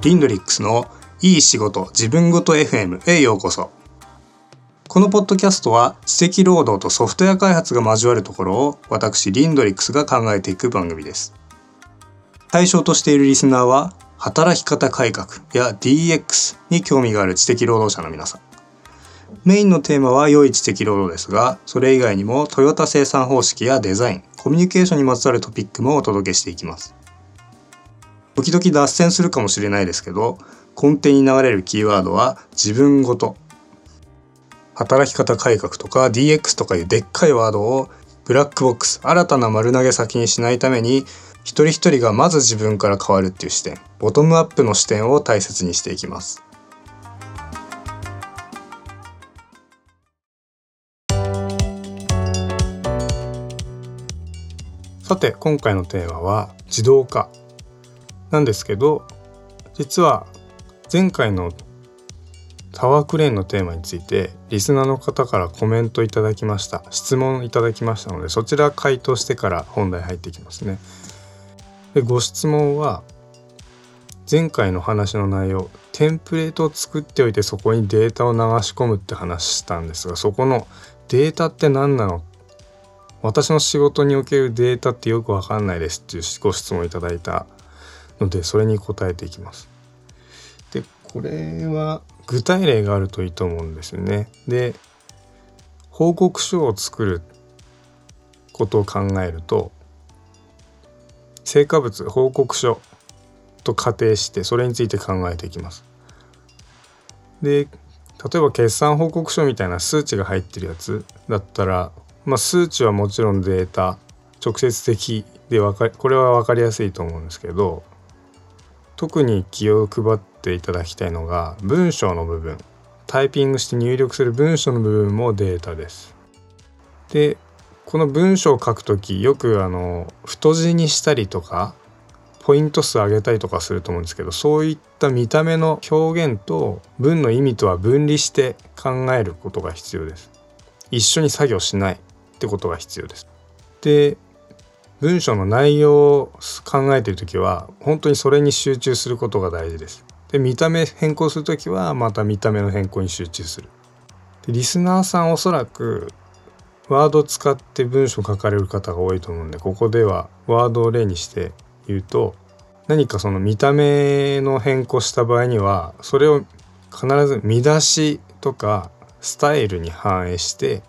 リンドリックスのいい仕事自分ごと FM へようこそ。このポッドキャストは知的労働とソフトウェア開発が交わるところを私リンドリックスが考えていく番組です。対象としているリスナーは働き方改革や DX に興味がある知的労働者の皆さん。メインのテーマは良い知的労働ですがそれ以外にもトヨタ生産方式やデザインコミュニケーションにまつわるトピックもお届けしていきます。時々脱線するかもしれないですけど根底に流れるキーワードは自分ごと。働き方改革とか DX とかいうでっかいワードをブラックボックス新たな丸投げ先にしないために一人一人がまず自分から変わるっていう視点ボトムアップの視点を大切にしていきます。さて今回のテーマは自動化。なんですけど実は前回のタワークレーンのテーマについてリスナーの方からコメントいただきました。質問いただきましたのでそちら回答してから本題入っていきますね。でご質問は前回の話の内容テンプレートを作っておいてそこにデータを流し込むって話したんですがそこのデータって何なの？私の仕事におけるデータってよくわかんないですっていうご質問いただいたのでそれに答えていきます。でこれは具体例があるといいと思うんですよね。で報告書を作ることを考えると成果物報告書と仮定してそれについて考えていきます。で例えば決算報告書みたいな数値が入ってるやつだったらまあ、数値はもちろんデータ直接的で分かこれは分かりやすいと思うんですけど特に気を配っていただきたいのが文章の部分タイピングして入力する文章の部分もデータです。でこの文章を書く時よくあの太字にしたりとかポイント数上げたりとかすると思うんですけどそういった見た目の表現と文の意味とは分離して考えることが必要です。一緒に作業しないってことが必要です。で文章の内容を考えている時は本当にそれに集中することが大事です。で見た目変更する時はまた見た目の変更に集中する。でリスナーさんおそらくワードを使って文章書かれる方が多いと思うんでここではワードを例にして言うと何かその見た目の変更した場合にはそれを必ず見出しとかスタイルに反映して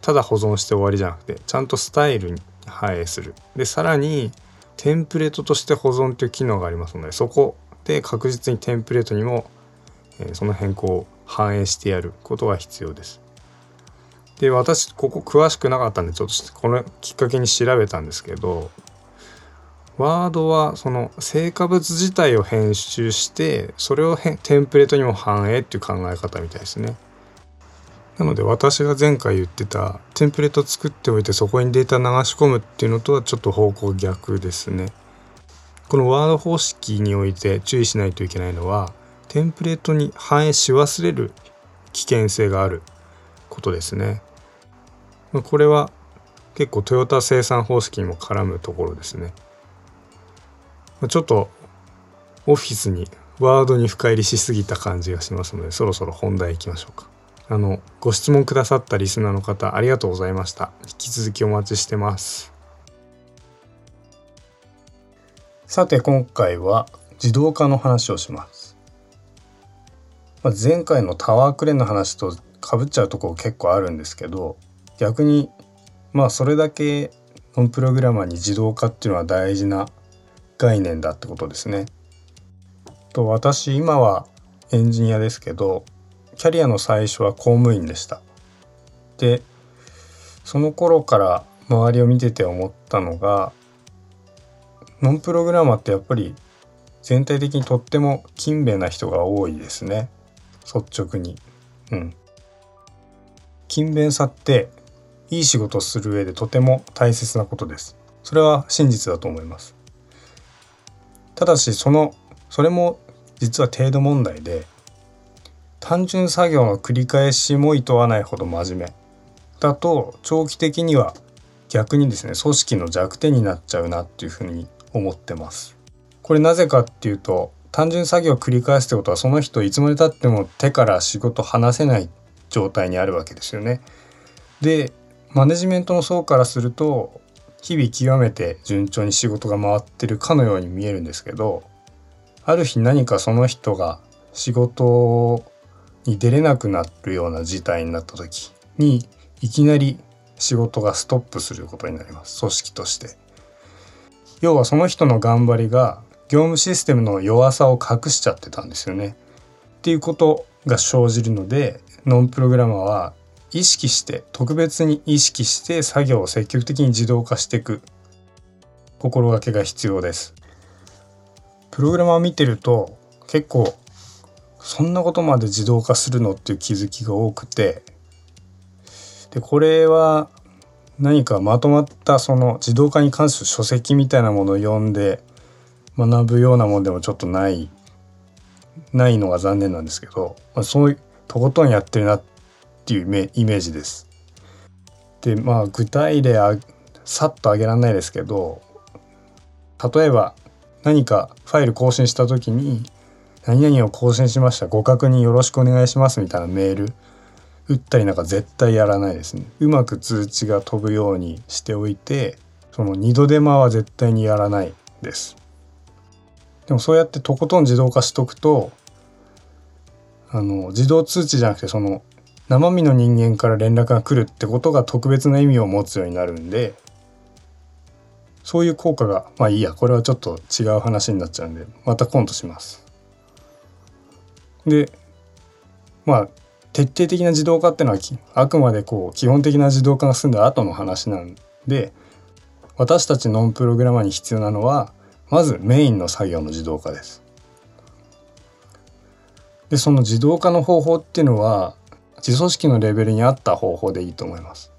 ただ保存して終わりじゃなくてちゃんとスタイルに反映するでさらにテンプレートとして保存という機能がありますのでそこで確実にテンプレートにも、え、その変更を反映してやることが必要です。で私ここ詳しくなかったんでちょっとこのきっかけに調べたんですけどワードはその成果物自体を編集してそれをテンプレートにも反映っていう考え方みたいですね。なので私が前回言ってたテンプレート作っておいてそこにデータ流し込むっていうのとはちょっと方向逆ですね。このワード方式において注意しないといけないのはテンプレートに反映し忘れる危険性があることですね。これは結構トヨタ生産方式にも絡むところですね。ちょっとオフィスにワードに深入りしすぎた感じがしますのでそろそろ本題いきましょうか。あのご質問くださったリスナーの方ありがとうございました。引き続きお待ちしてます。さて今回は自動化の話をします、まあ、前回のタワークレーンの話とかぶっちゃうところ結構あるんですけど逆にまあそれだけノンプログラマーに自動化っていうのは大事な概念だってことですね。と私今はエンジニアですけどキャリアの最初は公務員でした。でその頃から周りを見てて思ったのがノンプログラマーってやっぱり全体的にとっても勤勉な人が多いですね。率直に。うん。勤勉さっていい仕事をする上でとても大切なことです。それは真実だと思います。ただしそのそれも実は程度問題で単純作業の繰り返しもいとわないほど真面目だと長期的には逆にですね組織の弱点になっちゃうなっていうふうに思ってます。これなぜかっていうと単純作業を繰り返すってことはその人いつまでたっても手から仕事離せない状態にあるわけですよね。でマネジメントの層からすると日々極めて順調に仕事が回ってるかのように見えるんですけどある日何かその人が仕事をに出れなくなるような事態になった時にいきなり仕事がストップすることになります組織として。要はその人の頑張りが業務システムの弱さを隠しちゃってたんですよね。っていうことが生じるのでノンプログラマーは意識して特別に意識して作業を積極的に自動化していく心がけが必要です。プログラマーを見てると結構そんなことまで自動化するのっていう気づきが多くてでこれは何かまとまったその自動化に関する書籍みたいなものを読んで学ぶようなもんでもちょっとないないのが残念なんですけど、まあ、そういうとことんやってるなっていうイメージです。でまあ具体例あさっと挙げられないですけど例えば何かファイル更新した時に「何々を更新しました。ご確認よろしくお願いします」みたいなメール。打ったりなんか絶対やらないですね。うまく通知が飛ぶようにしておいてその二度手間は絶対にやらないです。でもそうやってとことん自動化しとくとあの自動通知じゃなくてその生身の人間から連絡が来るってことが特別な意味を持つようになるんでそういう効果がまあいいや。これはちょっと違う話になっちゃうんでまた今度します。でまあ徹底的な自動化っていうのはあくまでこう基本的な自動化が済んだ後の話なんで私たちノンプログラマーに必要なのはまずメインの作業の自動化です。でその自動化の方法っていうのは自組織のレベルに合った方法でいいと思います。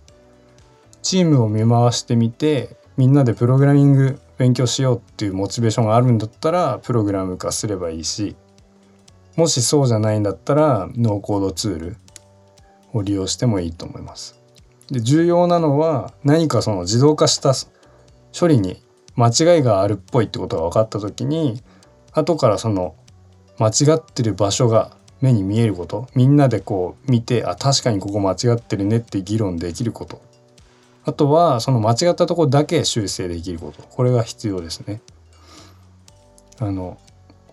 チームを見回してみてみんなでプログラミング勉強しようっていうモチベーションがあるんだったらプログラム化すればいいしもしそうじゃないんだったらノーコードツールを利用してもいいと思います。で重要なのは何かその自動化した処理に間違いがあるっぽいってことが分かった時に後からその間違ってる場所が目に見えることみんなでこう見てあ確かにここ間違ってるねって議論できることあとはその間違ったとこだけ修正できることこれが必要ですね。あの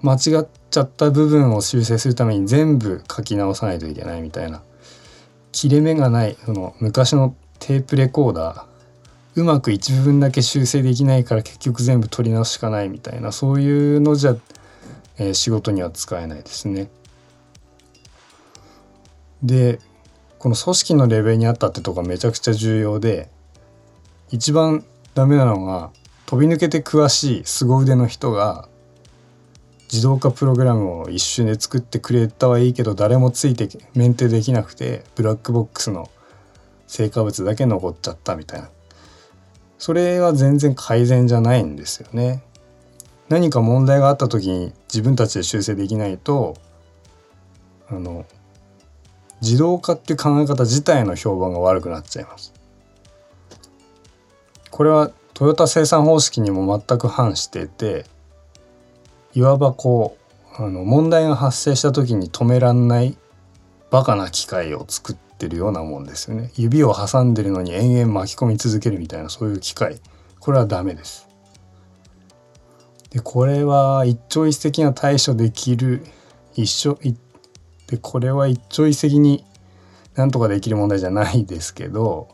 間違っちゃった部分を修正するために全部書き直さないといけないみたいな。切れ目がないその昔のテープレコーダー。うまく一部分だけ修正できないから結局全部取り直すしかないみたいな。そういうのじゃ、えー、仕事には使えないですね。でこの組織のレベルにあったってとこがめちゃくちゃ重要で一番ダメなのが飛び抜けて詳しい凄腕の人が自動化プログラムを一瞬で作ってくれたはいいけど誰もついてメンテできなくてブラックボックスの成果物だけ残っちゃったみたいな。それは全然改善じゃないんですよね。何か問題があった時に自分たちで修正できないとあの自動化っていう考え方自体の評判が悪くなっちゃいます。これはトヨタ生産方式にも全く反してていわばこうあの問題が発生した時に止めらんないバカな機械を作ってるようなもんですよね。指を挟んでるのに延々巻き込み続けるみたいなそういう機械。これはダメです。でこれは一朝一夕な対処できる一緒でこれは一朝一夕になんとかできる問題じゃないですけど、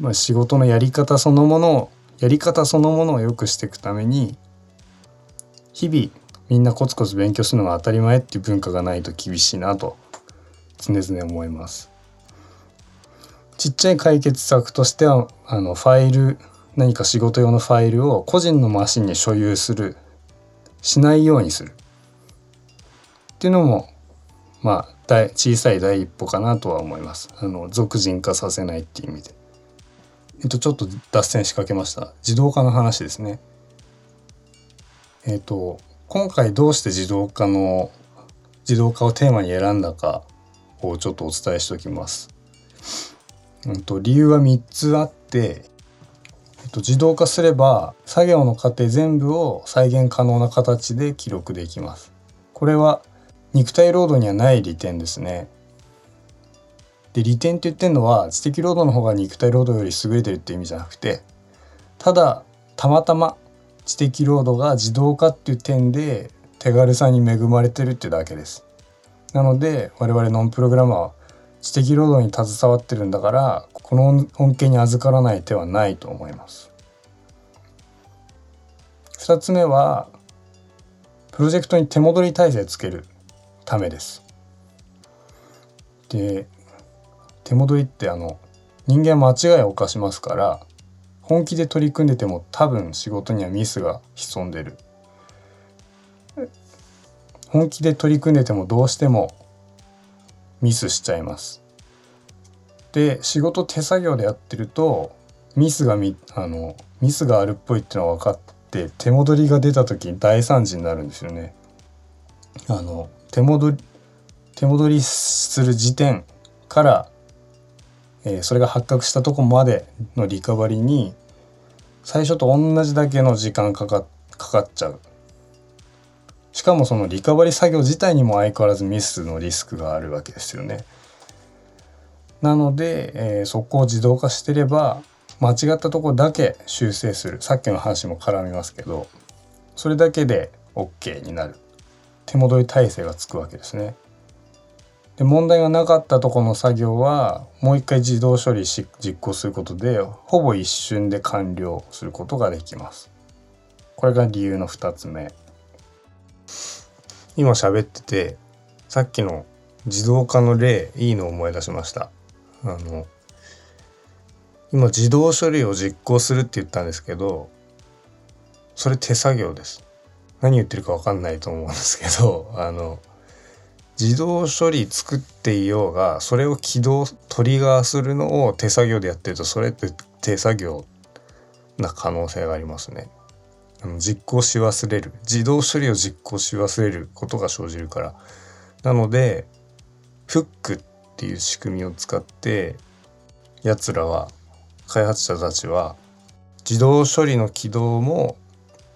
まあ、仕事のやり方そのものをやり方そのものを良くしていくために日々みんなコツコツ勉強するのが当たり前っていう文化がないと厳しいなと常々思います。ちっちゃい解決策としてはあのファイル何か仕事用のファイルを個人のマシンに所有するしないようにするっていうのもまあ大小さい第一歩かなとは思います。あの俗人化させないっていう意味で。えっとちょっと脱線しかけました。自動化の話ですね。えっ、ー、と今回どうして自動化の自動化をテーマに選んだかをちょっとお伝えしておきます。うんと理由は3つあってえっと、自動化すれば作業の過程全部を再現可能な形で記録できます。これは肉体労働にはない利点ですね。で利点って言ってるのは知的労働の方が肉体労働より優れてるって意味じゃなくてただたまたま知的労働が自動化っていう点で手軽さに恵まれてるってだけです。なので我々ノンプログラマーは知的労働に携わってるんだからこの恩恵に預からない手はないと思います。2つ目はプロジェクトに手戻り体制つけるためです。で手戻りってあの人間間違いを犯しますから本気で取り組んでても多分仕事にはミスが潜んでる。本気で取り組んでてもどうしてもミスしちゃいます。で仕事手作業でやってるとミスがみあのミスがあるっぽいっていうのが分かって手戻りが出た時大惨事になるんですよね。あの手戻り手戻りする時点からえ、それが発覚したとこまでのリカバリに最初と同じだけの時間かかかかっちゃう。しかもそのリカバリー作業自体にも相変わらずミスのリスクがあるわけですよね。なので、えー、そこを自動化してれば間違ったとこだけ修正する。さっきの話も絡みますけどそれだけで OK になる。手戻り体制がつくわけですね。で問題がなかったとこの作業はもう一回自動処理し実行することでほぼ一瞬で完了することができます。これが理由の2つ目。今喋っててさっきの自動化の例いいのを思い出しました。あの今自動処理を実行するって言ったんですけどそれ手作業です。何言ってるか分かんないと思うんですけどあの自動処理作っていようがそれを起動トリガーするのを手作業でやってるとそれって手作業な可能性がありますね。実行し忘れる自動処理を実行し忘れることが生じるからなのでフックっていう仕組みを使ってやつらは開発者たちは自動処理の起動も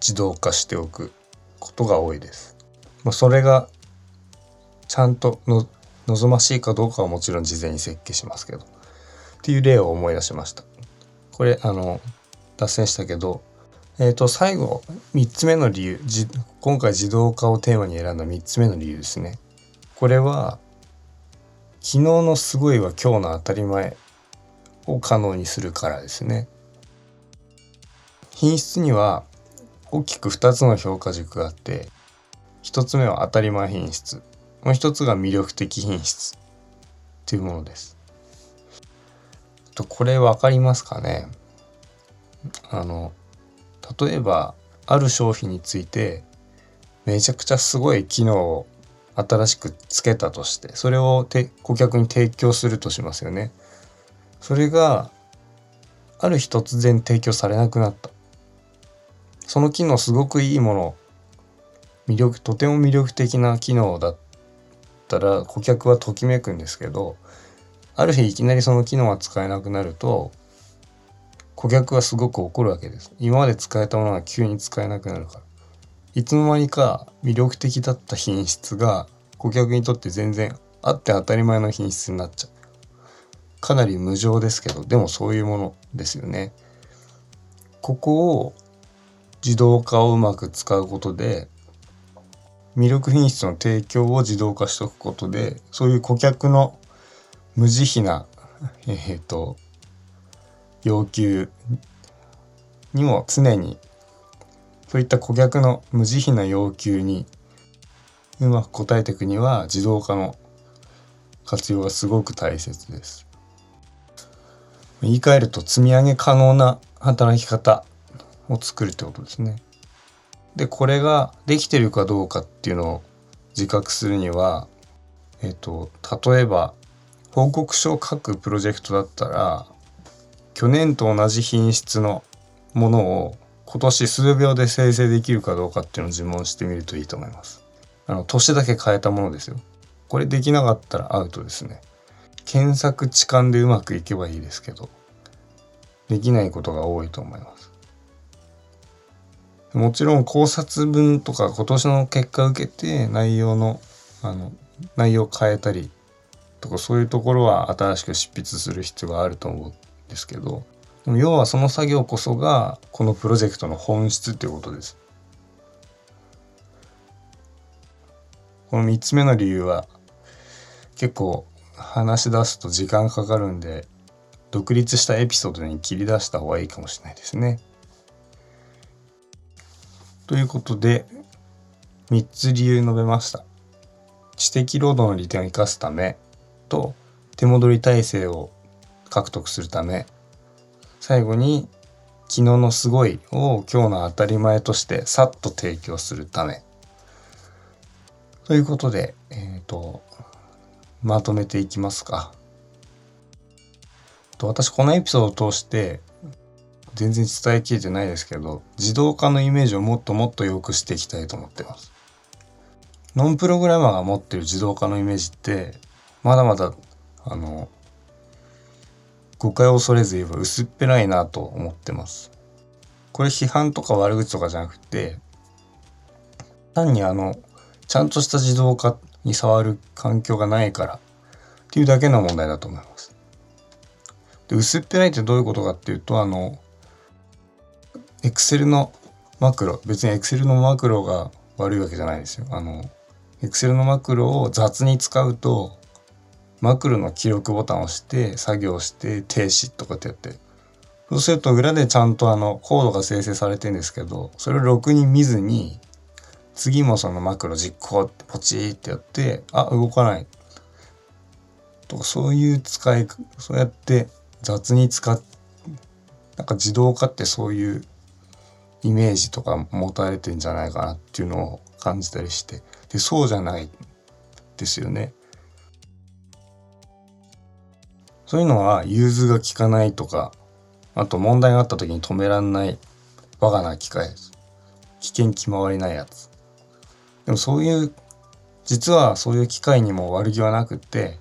自動化しておくことが多いです。まあ、それがちゃんとの望ましいかどうかはもちろん事前に設計しますけど。っていう例を思い出しました。これあの脱線したけどえっ、ー、と最後3つ目の理由今回自動化をテーマに選んだ3つ目の理由ですね。これは昨日のすごいは今日の当たり前を可能にするからですね。品質には大きく2つの評価軸があって1つ目は当たり前品質。もう一つが魅力的品質というものです。とこれ分かりますかね？あの例えばある商品についてめちゃくちゃすごい機能を新しくつけたとしてそれをて顧客に提供するとしますよね。それがある日突然提供されなくなった。その機能すごくいいもの魅力とても魅力的な機能だっったら顧客はときめくんですけどある日いきなりその機能が使えなくなると顧客はすごく怒るわけです。今まで使えたものが急に使えなくなるから。いつの間にか魅力的だった品質が顧客にとって全然あって当たり前の品質になっちゃう。かなり無情ですけどでもそういうものですよね。ここを自動化をうまく使うことで魅力品質の提供を自動化しておくことでそういう顧客の無慈悲な、えーと、要求にも常にそういった顧客の無慈悲な要求にうまく応えていくには自動化の活用がすごく大切です。言い換えると積み上げ可能な働き方を作るってことですね。でこれができてるかどうかっていうのを自覚するにはえっと例えば報告書を書くプロジェクトだったら去年と同じ品質のものを今年数秒で生成できるかどうかっていうのを自問してみるといいと思います。あの年だけ変えたものですよ。これできなかったらアウトですね。検索痴漢でうまくいけばいいですけど。できないことが多いと思います。もちろん考察文とか今年の結果を受けて内容のあの内容を変えたりとかそういうところは新しく執筆する必要があると思うんですけどでも要はその作業こそがこのプロジェクトの本質っていうことです。この3つ目の理由は結構話し出すと時間かかるんで独立したエピソードに切り出した方がいいかもしれないですね。ということで3つ理由述べました。知的労働の利点を生かすためと手戻り体制を獲得するため最後に昨日のすごいを今日の当たり前としてさっと提供するためということで、えっ、ー、とまとめていきますか。と私このエピソードを通して全然伝えきれてないですけど自動化のイメージをもっともっと良くしていきたいと思ってます。ノンプログラマーが持ってる自動化のイメージってまだまだあの誤解を恐れず言えば薄っぺらいなと思ってます。これ批判とか悪口とかじゃなくて単にあのちゃんとした自動化に触る環境がないからっていうだけの問題だと思います。で薄っぺらいってどういうことかっていうとあの Excel のマクロ別に Excel のマクロが悪いわけじゃないですよ。あの Excel のマクロを雑に使うとマクロの記録ボタンを押して作業して停止とかってやってそうすると裏でちゃんとあのコードが生成されてるんですけどそれをろくに見ずに次もそのマクロ実行ってポチーってやってあ動かないとかそういう使いそうやって雑に使っなんか自動化ってそういうイメージとか持たれてんじゃないかなっていうのを感じたりして。でそうじゃないですよね。そういうのは融通が効かないとかあと問題があった時に止めらんない我がな機械です危険気回りないやつ。でもそういう実はそういう機械にも悪気はなくって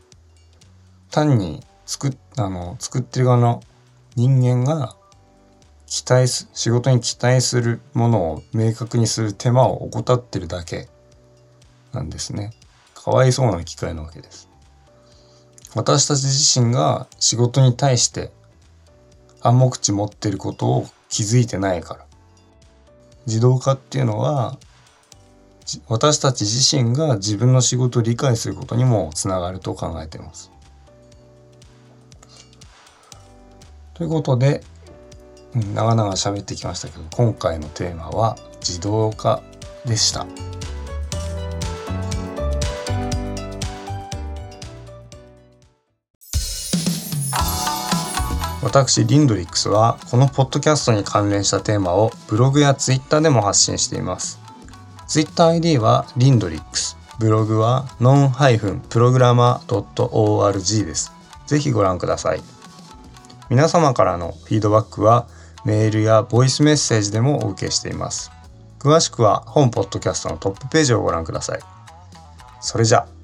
単に作あの作ってる側の人間が期待す仕事に期待するものを明確にする手間を怠ってるだけなんですね。かわいそうな機械なわけです。私たち自身が仕事に対して暗黙知持ってることを気づいてないから。自動化っていうのは私たち自身が自分の仕事を理解することにもつながると考えています。ということで、長々喋ってきましたけど今回のテーマは自動化でした。私リンドリックスはこのポッドキャストに関連したテーマをブログやツイッターでも発信しています。TwitterID はリンドリックス。ブログは non-programmer.org です。ぜひご覧ください。皆様からのフィードバックはメールやボイスメッセージでもお受けしています。詳しくは本ポッドキャストのトップページをご覧ください。それじゃあ。